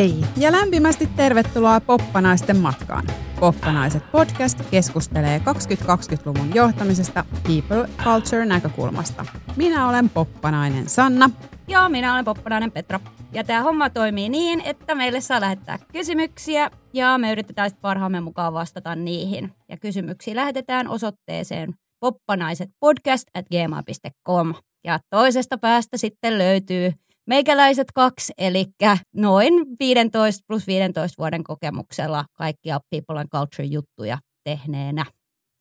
Hei ja lämpimästi tervetuloa Poppanaisten matkaan. Poppanaiset podcast keskustelee 2020-luvun johtamisesta people culture näkökulmasta. Minä olen poppanainen Sanna. Ja minä olen poppanainen Petra. Ja tämä homma toimii niin, että meille saa lähettää kysymyksiä ja me yritetään sitten parhaamme mukaan vastata niihin. Ja kysymyksiä lähetetään osoitteeseen poppanaiset podcast at gmail.com. Ja toisesta päästä sitten löytyy meikäläiset kaksi, eli noin 15 plus 15 vuoden kokemuksella kaikkia People and Culture-juttuja tehneenä.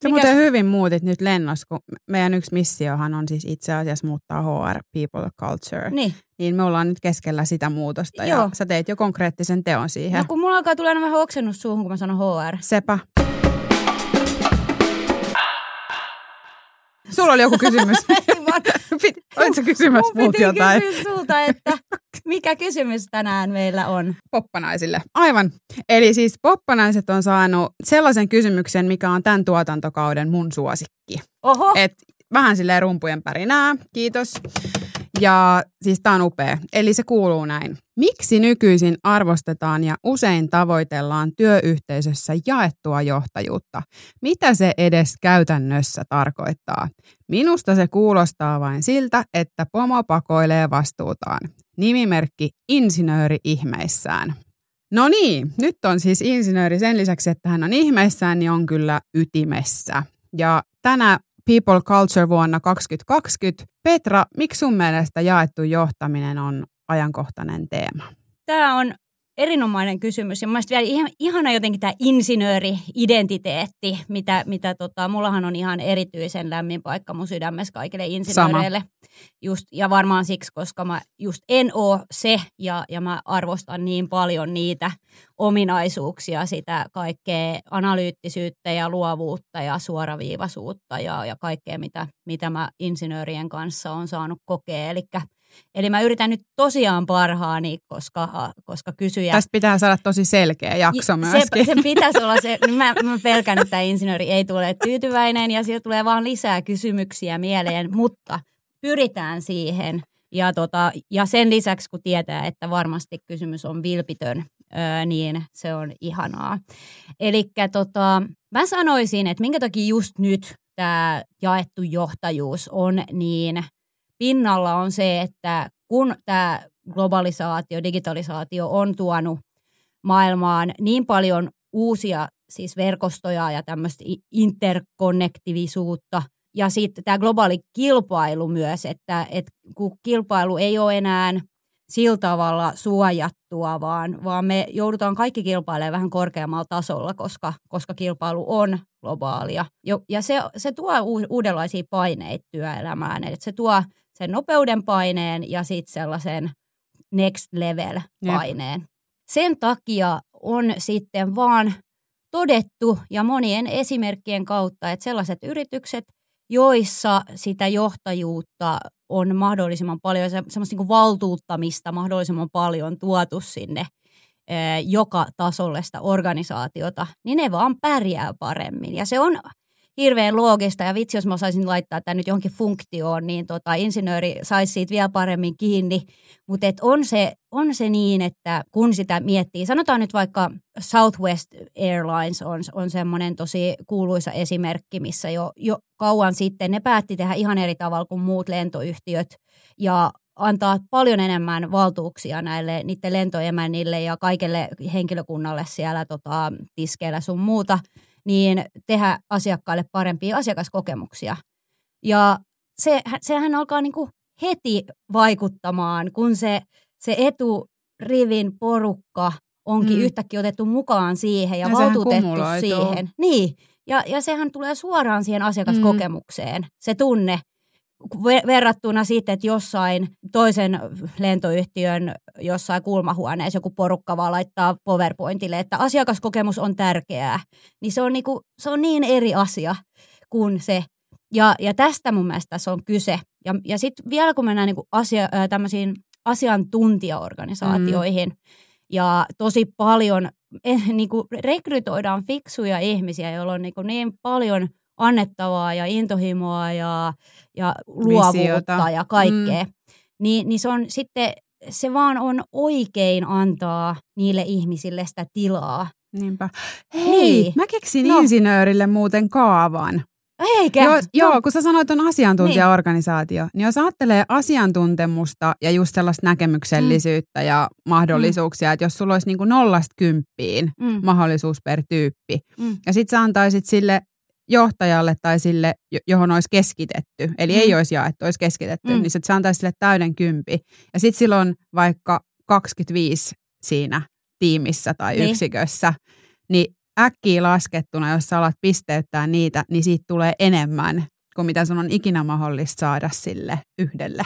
Se muuten hyvin muutit nyt lennossa, kun meidän yksi missiohan on siis itse asiassa muuttaa HR, People Culture. Niin. Niin me ollaan nyt keskellä sitä muutosta Joo. ja sä teit jo konkreettisen teon siihen. No kun mulla alkaa tulla vähän oksennus suuhun, kun mä sanon HR. Sepä. Sulla oli joku kysymys. Oletko kysymässä muut jotain? Mun sulta, että mikä kysymys tänään meillä on? Poppanaisille. Aivan. Eli siis poppanaiset on saanut sellaisen kysymyksen, mikä on tämän tuotantokauden mun suosikki. Oho. Et vähän silleen rumpujen pärinää. Kiitos. Ja siis tämä on upea. Eli se kuuluu näin. Miksi nykyisin arvostetaan ja usein tavoitellaan työyhteisössä jaettua johtajuutta? Mitä se edes käytännössä tarkoittaa? Minusta se kuulostaa vain siltä, että pomo pakoilee vastuutaan. Nimimerkki Insinööri ihmeissään. No niin, nyt on siis insinööri sen lisäksi, että hän on ihmeissään, niin on kyllä ytimessä. Ja tänä People Culture vuonna 2020. Petra, miksi sun mielestä jaettu johtaminen on ajankohtainen teema? Tämä on erinomainen kysymys. Ja mun vielä ihan, ihana jotenkin tämä insinööri-identiteetti, mitä, mitä tota, mullahan on ihan erityisen lämmin paikka mun sydämessä kaikille insinööreille. Sama. Just, ja varmaan siksi, koska mä just en oo se ja, ja mä arvostan niin paljon niitä ominaisuuksia, sitä kaikkea analyyttisyyttä ja luovuutta ja suoraviivaisuutta ja, ja kaikkea, mitä, mitä mä insinöörien kanssa on saanut kokea. Eli Eli mä yritän nyt tosiaan parhaani, koska, koska kysyjä... Tästä pitää saada tosi selkeä jakso myöskin. Se, se pitäisi olla se, niin mä, mä pelkään, että insinööri ei tule tyytyväinen ja sieltä tulee vaan lisää kysymyksiä mieleen, mutta pyritään siihen. Ja, tota, ja sen lisäksi, kun tietää, että varmasti kysymys on vilpitön, öö, niin se on ihanaa. Eli tota, mä sanoisin, että minkä takia just nyt tämä jaettu johtajuus on niin – pinnalla on se, että kun tämä globalisaatio, digitalisaatio on tuonut maailmaan niin paljon uusia siis verkostoja ja tämmöistä interkonnektivisuutta ja sitten tämä globaali kilpailu myös, että, että kun kilpailu ei ole enää sillä tavalla suojattua, vaan, vaan me joudutaan kaikki kilpailemaan vähän korkeammalla tasolla, koska, koska kilpailu on globaalia. Ja se, se tuo uudenlaisia paineita työelämään, että se tuo sen nopeuden paineen ja sitten sellaisen next level paineen. Jep. Sen takia on sitten vaan todettu ja monien esimerkkien kautta, että sellaiset yritykset, joissa sitä johtajuutta on mahdollisimman paljon, semmoista niin valtuuttamista mahdollisimman paljon tuotu sinne joka tasolle sitä organisaatiota, niin ne vaan pärjää paremmin. Ja se on hirveän loogista ja vitsi, jos mä osaisin laittaa tämän nyt johonkin funktioon, niin tota, insinööri saisi siitä vielä paremmin kiinni. Mutta on se, on se niin, että kun sitä miettii, sanotaan nyt vaikka Southwest Airlines on, on semmoinen tosi kuuluisa esimerkki, missä jo, jo kauan sitten ne päätti tehdä ihan eri tavalla kuin muut lentoyhtiöt ja antaa paljon enemmän valtuuksia näille niiden lentoemännille ja kaikelle henkilökunnalle siellä tota, tiskeillä sun muuta – niin tehdä asiakkaille parempia asiakaskokemuksia. Ja se, sehän alkaa niin kuin heti vaikuttamaan, kun se, se eturivin porukka onkin mm. yhtäkkiä otettu mukaan siihen ja, ja valtuutettu siihen. Niin, ja, ja sehän tulee suoraan siihen asiakaskokemukseen, mm. se tunne, verrattuna sitten, että jossain toisen lentoyhtiön jossain kulmahuoneessa joku porukka vaan laittaa PowerPointille, että asiakaskokemus on tärkeää, niin se on, niinku, se on niin eri asia kuin se. Ja, ja tästä mun mielestä tässä on kyse. Ja, ja sitten vielä kun mennään niinku asia, tämmöisiin asiantuntijaorganisaatioihin, mm. ja tosi paljon eh, niinku rekrytoidaan fiksuja ihmisiä, joilla on niinku niin paljon – annettavaa ja intohimoa ja, ja luovuutta Visiota. ja kaikkea. Mm. Niin, niin se on sitten se vaan on oikein antaa niille ihmisille sitä tilaa. Niinpä. Hei, Niin. mä keksin No. insinöörille muuten kaavan. Eikä? Joo, No. joo, kun sä sanoit on asiantuntijaorganisaatio, niin. niin jos ajattelee asiantuntemusta ja just sellaista näkemyksellisyyttä mm. ja mahdollisuuksia, että jos sulla olisi niin kuin nollasta kymppiin Mm, mahdollisuus per tyyppi, mm, ja sit sä antaisit sille johtajalle tai sille, jo- johon olisi keskitetty, eli Mm. ei olisi jaettu, olisi keskitetty, Mm. niin sit sä antaisit sille täyden kympi, ja sit sillä on vaikka 25 siinä tiimissä tai Niin. yksikössä, niin äkkiä laskettuna, jos sä alat pisteyttää niitä, niin siitä tulee enemmän kuin mitä sun on ikinä mahdollista saada sille yhdelle.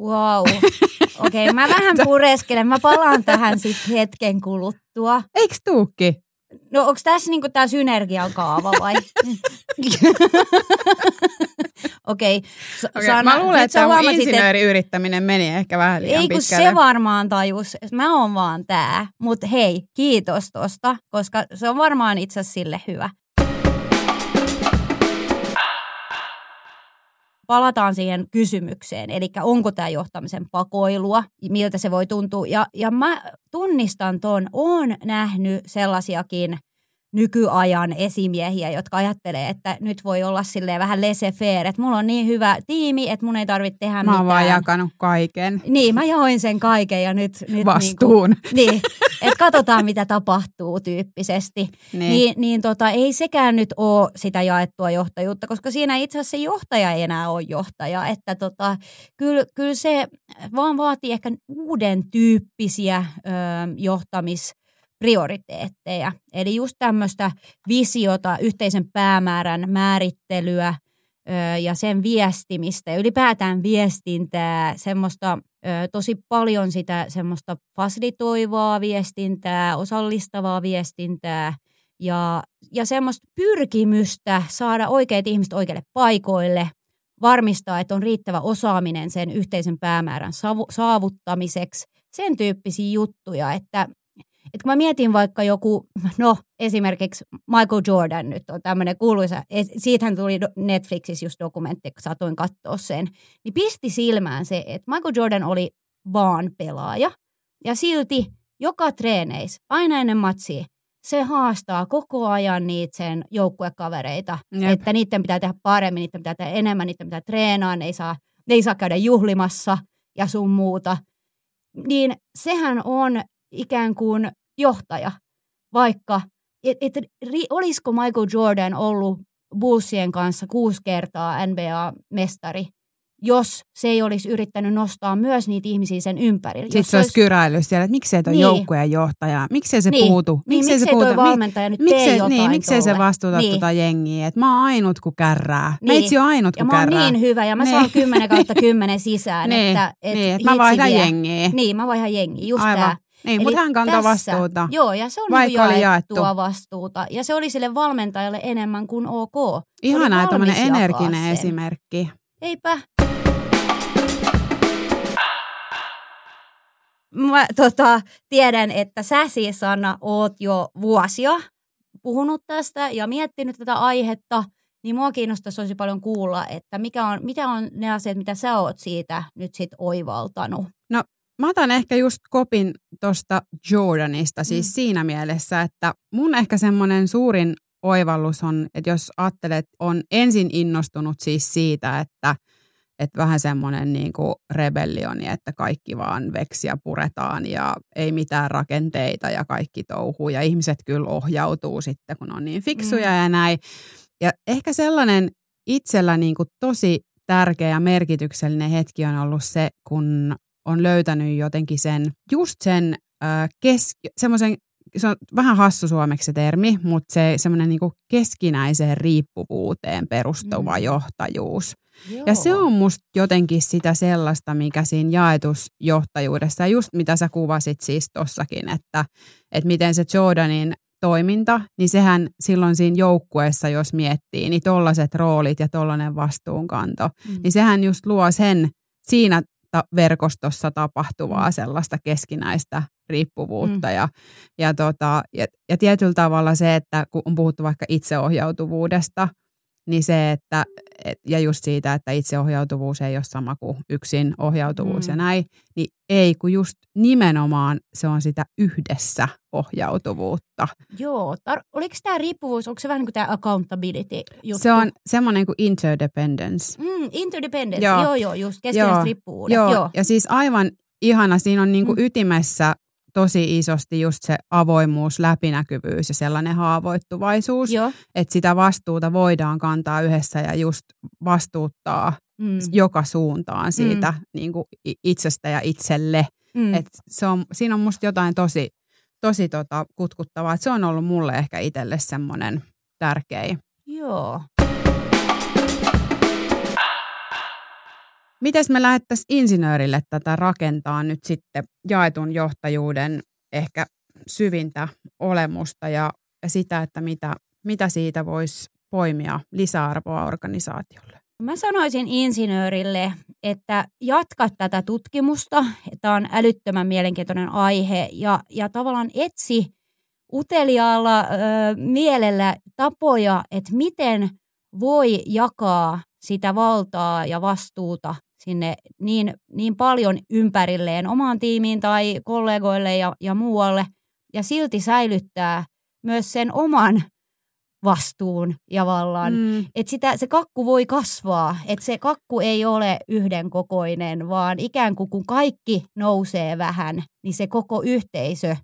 wow. Okei, okay, mä vähän pureskelen. Mä palaan tähän sitten hetken kuluttua. Eiks tuukki? No onko tässä niinku tää synergiakaava vai? Okei. S- Okei, Sanna, mä luulen, että tämä insinööriyrittäminen meni ehkä vähän liian Ei kun pitkälle. se varmaan tajus. Mä oon vaan tää. Mutta hei, kiitos tosta, koska se on varmaan itse sille hyvä. Palataan siihen kysymykseen, eli onko tämä johtamisen pakoilua, miltä se voi tuntua. Ja, ja mä tunnistan ton, oon nähnyt sellaisiakin nykyajan esimiehiä, jotka ajattelee, että nyt voi olla silleen vähän laissez-faire, että mulla on niin hyvä tiimi, että mun ei tarvitse tehdä Mä mitään. oon vaan jakanut kaiken Niin, mä jaoin sen kaiken ja nyt... nyt vastuun. Niin, niin että katsotaan mitä tapahtuu tyyppisesti. Niin. Niin, niin, tota, ei sekään nyt ole sitä jaettua johtajuutta, koska siinä itse asiassa se johtaja ei enää ole johtaja. Että tota, kyllä, kyllä se vaan vaatii ehkä uuden tyyppisiä ö, johtamisprioriteetteja. Eli just tämmöistä visiota, yhteisen päämäärän määrittelyä, ö, ja sen viestimistä ja ylipäätään viestintää, semmoista ö, tosi paljon sitä semmoista fasilitoivaa viestintää, osallistavaa viestintää ja, ja semmoista pyrkimystä saada oikeat ihmiset oikeille paikoille, varmistaa, että on riittävä osaaminen sen yhteisen päämäärän saavuttamiseksi, sen tyyppisiä juttuja, että et kun mä mietin vaikka joku, no esimerkiksi Michael Jordan nyt on tämmöinen kuuluisa, et siitähän tuli Netflixissä just dokumentti, kun satoin katsoa sen, niin pisti silmään se, että Michael Jordan oli vaan pelaaja ja silti joka treeneis, aina ennen matsia, se haastaa koko ajan niitä sen joukkuekavereita, Jep. että niiden pitää tehdä paremmin, niiden pitää tehdä enemmän, niiden pitää treenaa, ne ei saa, ne ei saa käydä juhlimassa ja sun muuta. Niin sehän on ikään kuin johtaja, vaikka, et, et, ri, olisiko Michael Jordan ollut Bullsien kanssa kuusi kertaa NBA-mestari, jos se ei olisi yrittänyt nostaa myös niitä ihmisiä sen ympärille. Sitten se olisi kyräillyt siellä, että miksei toi Niin. niin. joukkueen johtaja, miksei se Niin. puutu, niin, miksei, se puutu, valmentaja nyt tee miksei, jotain niin, miksei se tolle? vastuuta Niin. tota jengiä, että mä oon ainut kun kärrää. Niin. Meitsi on ainut Ja kun mä oon kärrää. niin hyvä ja mä Niin. saan 10 kautta 10 sisään, niin, että et niin, että mä vaihdan vie. jengiä. Niin, mä vaihan jengiä, just Aivan. tää. Niin, mutta hän kantaa tässä- vastuuta. Joo, ja se on Vaikka niinku oli jaettua jaettu. vastuuta. Ja se oli sille valmentajalle enemmän kuin ok. Ihanaa, tämmöinen energinen sen. esimerkki. Eipä. Mä tota, tiedän, että sä siis, Sanna, oot jo vuosia puhunut tästä ja miettinyt tätä aihetta, niin mua kiinnostaisi tosi paljon kuulla, että mikä on, mitä on ne asiat, mitä sä oot siitä nyt sit oivaltanut. Mä otan ehkä just kopin tuosta Jordanista, siis Mm. siinä mielessä, että mun ehkä semmoinen suurin oivallus on, että jos ajattelet, on ensin innostunut siis siitä, että, että vähän semmoinen niin kuin rebellioni, että kaikki vaan veksiä puretaan ja ei mitään rakenteita ja kaikki touhuu ja ihmiset kyllä ohjautuu sitten, kun on niin fiksuja Mm. ja näin. Ja ehkä sellainen itsellä niin kuin tosi tärkeä ja merkityksellinen hetki on ollut se, kun on löytänyt jotenkin sen, just sen äh, kes, semmoisen, se on vähän hassu suomeksi se termi, mutta se semmoinen niin keskinäiseen riippuvuuteen perustuva Mm. johtajuus. Ja se on musta jotenkin sitä sellaista, mikä siinä jaetusjohtajuudessa, ja just mitä sä kuvasit siis tossakin, että, että miten se Jordanin toiminta, niin sehän silloin siinä joukkueessa, jos miettii, niin tollaset roolit ja tollainen vastuunkanto, Mm. niin sehän just luo sen siinä ta- verkostossa tapahtuvaa Mm. sellaista keskinäistä riippuvuutta. Mm. Ja, ja, tota, ja, ja tietyllä tavalla se, että kun on puhuttu vaikka itseohjautuvuudesta, niin se, että et, ja just siitä, että itseohjautuvuus ei ole sama kuin yksin ohjautuvuus mm. ja näin, niin ei, kun just nimenomaan se on sitä yhdessä ohjautuvuutta. Joo, tar- oliko tämä riippuvuus, onko se vähän niin kuin tämä accountability juttu? Se on semmoinen kuin interdependence. Mm, interdependence, joo, joo, joo just keskeistä riippuvuudet. Joo. joo, ja siis aivan ihana, siinä on niin kuin mm. ytimessä tosi isosti just se avoimuus, läpinäkyvyys ja sellainen haavoittuvaisuus, Joo. että sitä vastuuta voidaan kantaa yhdessä ja just vastuuttaa mm. joka suuntaan siitä mm. niin kuin itsestä ja itselle. Mm. Et se on, siinä on musta jotain tosi, tosi tota, kutkuttavaa. Et se on ollut mulle ehkä itselle semmoinen tärkein. Joo. Mites me lähettäisiin insinöörille tätä rakentaa nyt sitten jaetun johtajuuden ehkä syvintä olemusta ja, ja sitä, että mitä, mitä siitä voisi poimia lisäarvoa organisaatiolle? Mä sanoisin insinöörille, että jatka tätä tutkimusta. Tämä on älyttömän mielenkiintoinen aihe ja, ja tavallaan etsi uteliaalla ö, mielellä tapoja, että miten voi jakaa sitä valtaa ja vastuuta sinne niin, niin paljon ympärilleen omaan tiimiin tai kollegoille ja, ja muualle, ja silti säilyttää myös sen oman vastuun ja vallan. Mm. Että sitä, se kakku voi kasvaa, että se kakku ei ole yhden kokoinen, vaan ikään kuin kun kaikki nousee vähän, niin se koko yhteisö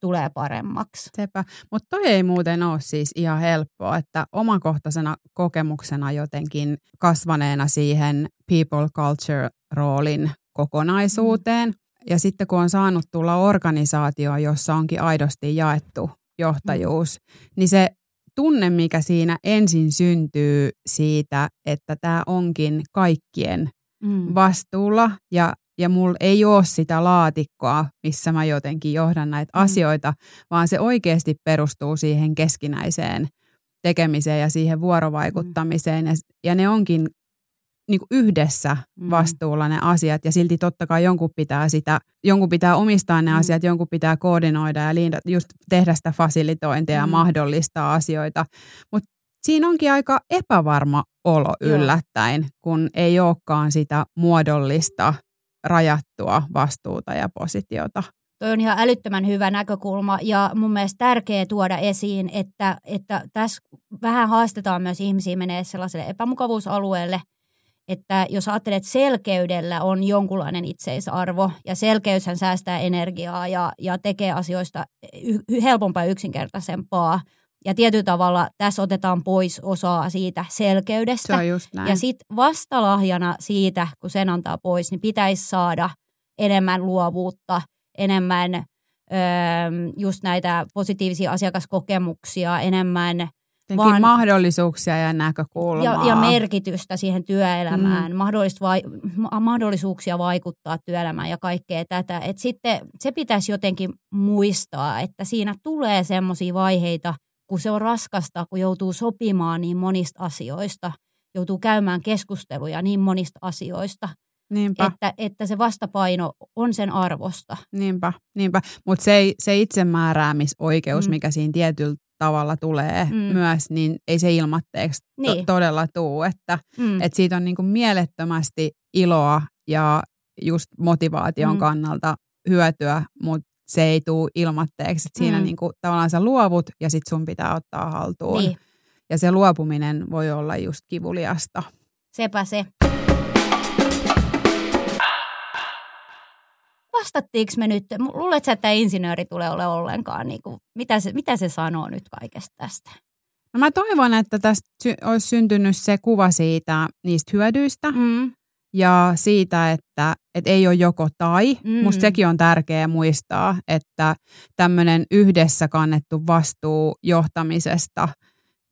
tulee paremmaksi. Sepä. Mutta toi ei muuten ole siis ihan helppoa, että omakohtaisena kokemuksena jotenkin kasvaneena siihen people culture roolin kokonaisuuteen. Mm. Ja sitten kun on saanut tulla organisaatioon, jossa onkin aidosti jaettu johtajuus, mm. niin se tunne, mikä siinä ensin syntyy siitä, että tämä onkin kaikkien mm. vastuulla ja ja mulla ei ole sitä laatikkoa, missä mä jotenkin johdan näitä mm. asioita, vaan se oikeasti perustuu siihen keskinäiseen tekemiseen ja siihen vuorovaikuttamiseen. Ja, ja ne onkin niin yhdessä mm. vastuulla ne asiat ja silti totta kai jonkun pitää sitä, jonkun pitää omistaa ne mm. asiat, jonkun pitää koordinoida ja liinda, just tehdä sitä fasilitointia mm. ja mahdollistaa asioita. Mutta siinä onkin aika epävarma olo yllättäen, kun ei olekaan sitä muodollista rajattua vastuuta ja positiota. Toi on ihan älyttömän hyvä näkökulma ja mun mielestä tärkeää tuoda esiin, että, että tässä vähän haastetaan myös ihmisiä menee sellaiselle epämukavuusalueelle, että jos ajattelet, että selkeydellä on jonkunlainen itseisarvo ja selkeyshän säästää energiaa ja, ja tekee asioista helpompaa ja yksinkertaisempaa – ja tietyllä tavalla tässä otetaan pois osaa siitä selkeydestä. Se on just näin. Ja sitten vastalahjana siitä, kun sen antaa pois, niin pitäisi saada enemmän luovuutta, enemmän öö, just näitä positiivisia asiakaskokemuksia, enemmän vaan, mahdollisuuksia ja näkökulmaa. Ja, ja merkitystä siihen työelämään, mm. vai, mahdollisuuksia vaikuttaa työelämään ja kaikkea tätä. Et sitten se pitäisi jotenkin muistaa, että siinä tulee semmoisia vaiheita – kun se on raskasta, kun joutuu sopimaan niin monista asioista, joutuu käymään keskusteluja niin monista asioista, Niinpä. Että, että se vastapaino on sen arvosta. Niinpä, niinpä. mutta se, se itsemääräämisoikeus, mm. mikä siinä tietyllä tavalla tulee mm. myös, niin ei se ilmatteeksi niin. to- todella tuu, että mm. et siitä on niinku mielettömästi iloa ja just motivaation mm. kannalta hyötyä, mutta se ei tule ilmatteeksi. Että siinä mm. niin kuin, tavallaan sä luovut ja sitten sun pitää ottaa haltuun. Niin. Ja se luopuminen voi olla just kivuliasta. Sepä se. Vastattiinko me nyt, luuletko että insinööri tulee ole ollenkaan, niin kuin, mitä, se, mitä se sanoo nyt kaikesta tästä? No mä toivon, että tästä sy- olisi syntynyt se kuva siitä niistä hyödyistä, mm ja siitä, että, että ei ole joko tai. Mm. Musta sekin on tärkeää muistaa, että tämmöinen yhdessä kannettu vastuu johtamisesta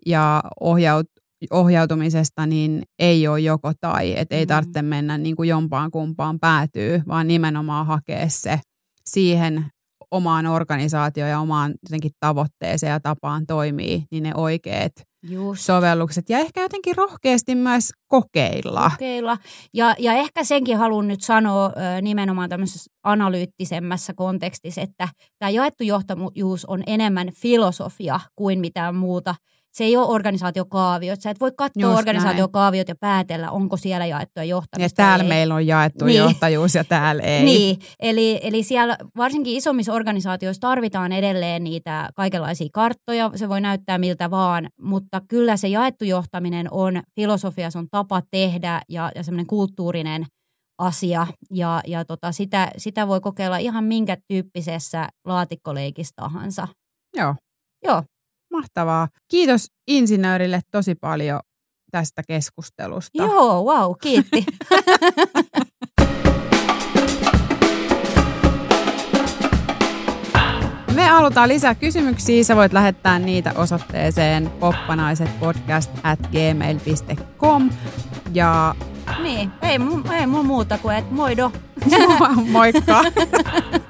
ja ohjaut, ohjautumisesta niin ei ole joko tai, että ei mm. tarvitse mennä niin kuin jompaan kumpaan päätyy, vaan nimenomaan hakea se siihen omaan organisaatioon ja omaan jotenkin tavoitteeseen ja tapaan toimii, niin ne oikeat Just. sovellukset. Ja ehkä jotenkin rohkeasti myös kokeilla. Kokeilla. Ja, ja ehkä senkin haluan nyt sanoa nimenomaan tämmöisessä analyyttisemmässä kontekstissa, että tämä jaettu johtajuus on enemmän filosofia kuin mitään muuta. Se ei ole organisaatiokaaviot. Sä et voi katsoa Just organisaatiokaaviot ja päätellä, onko siellä jaettua johtamista. Ja vai täällä ei. meillä on jaettu Niin. johtajuus ja täällä ei. Niin, eli, eli siellä varsinkin isommissa organisaatioissa tarvitaan edelleen niitä kaikenlaisia karttoja, se voi näyttää miltä vaan, mutta kyllä se jaettu johtaminen on filosofia, se on tapa tehdä ja, ja semmoinen kulttuurinen asia ja, ja tota, sitä, sitä voi kokeilla ihan minkä tyyppisessä laatikkoleikissä tahansa. Joo, Joo, mahtavaa. Kiitos insinöörille tosi paljon tästä keskustelusta. joo, wow, kiitti. Me halutaan lisää kysymyksiä. Sä voit lähettää niitä osoitteeseen poppanaisetpodcast at gmail.com. Ja niin, ei, mu- ei mun muuta kuin, että moido. moikka!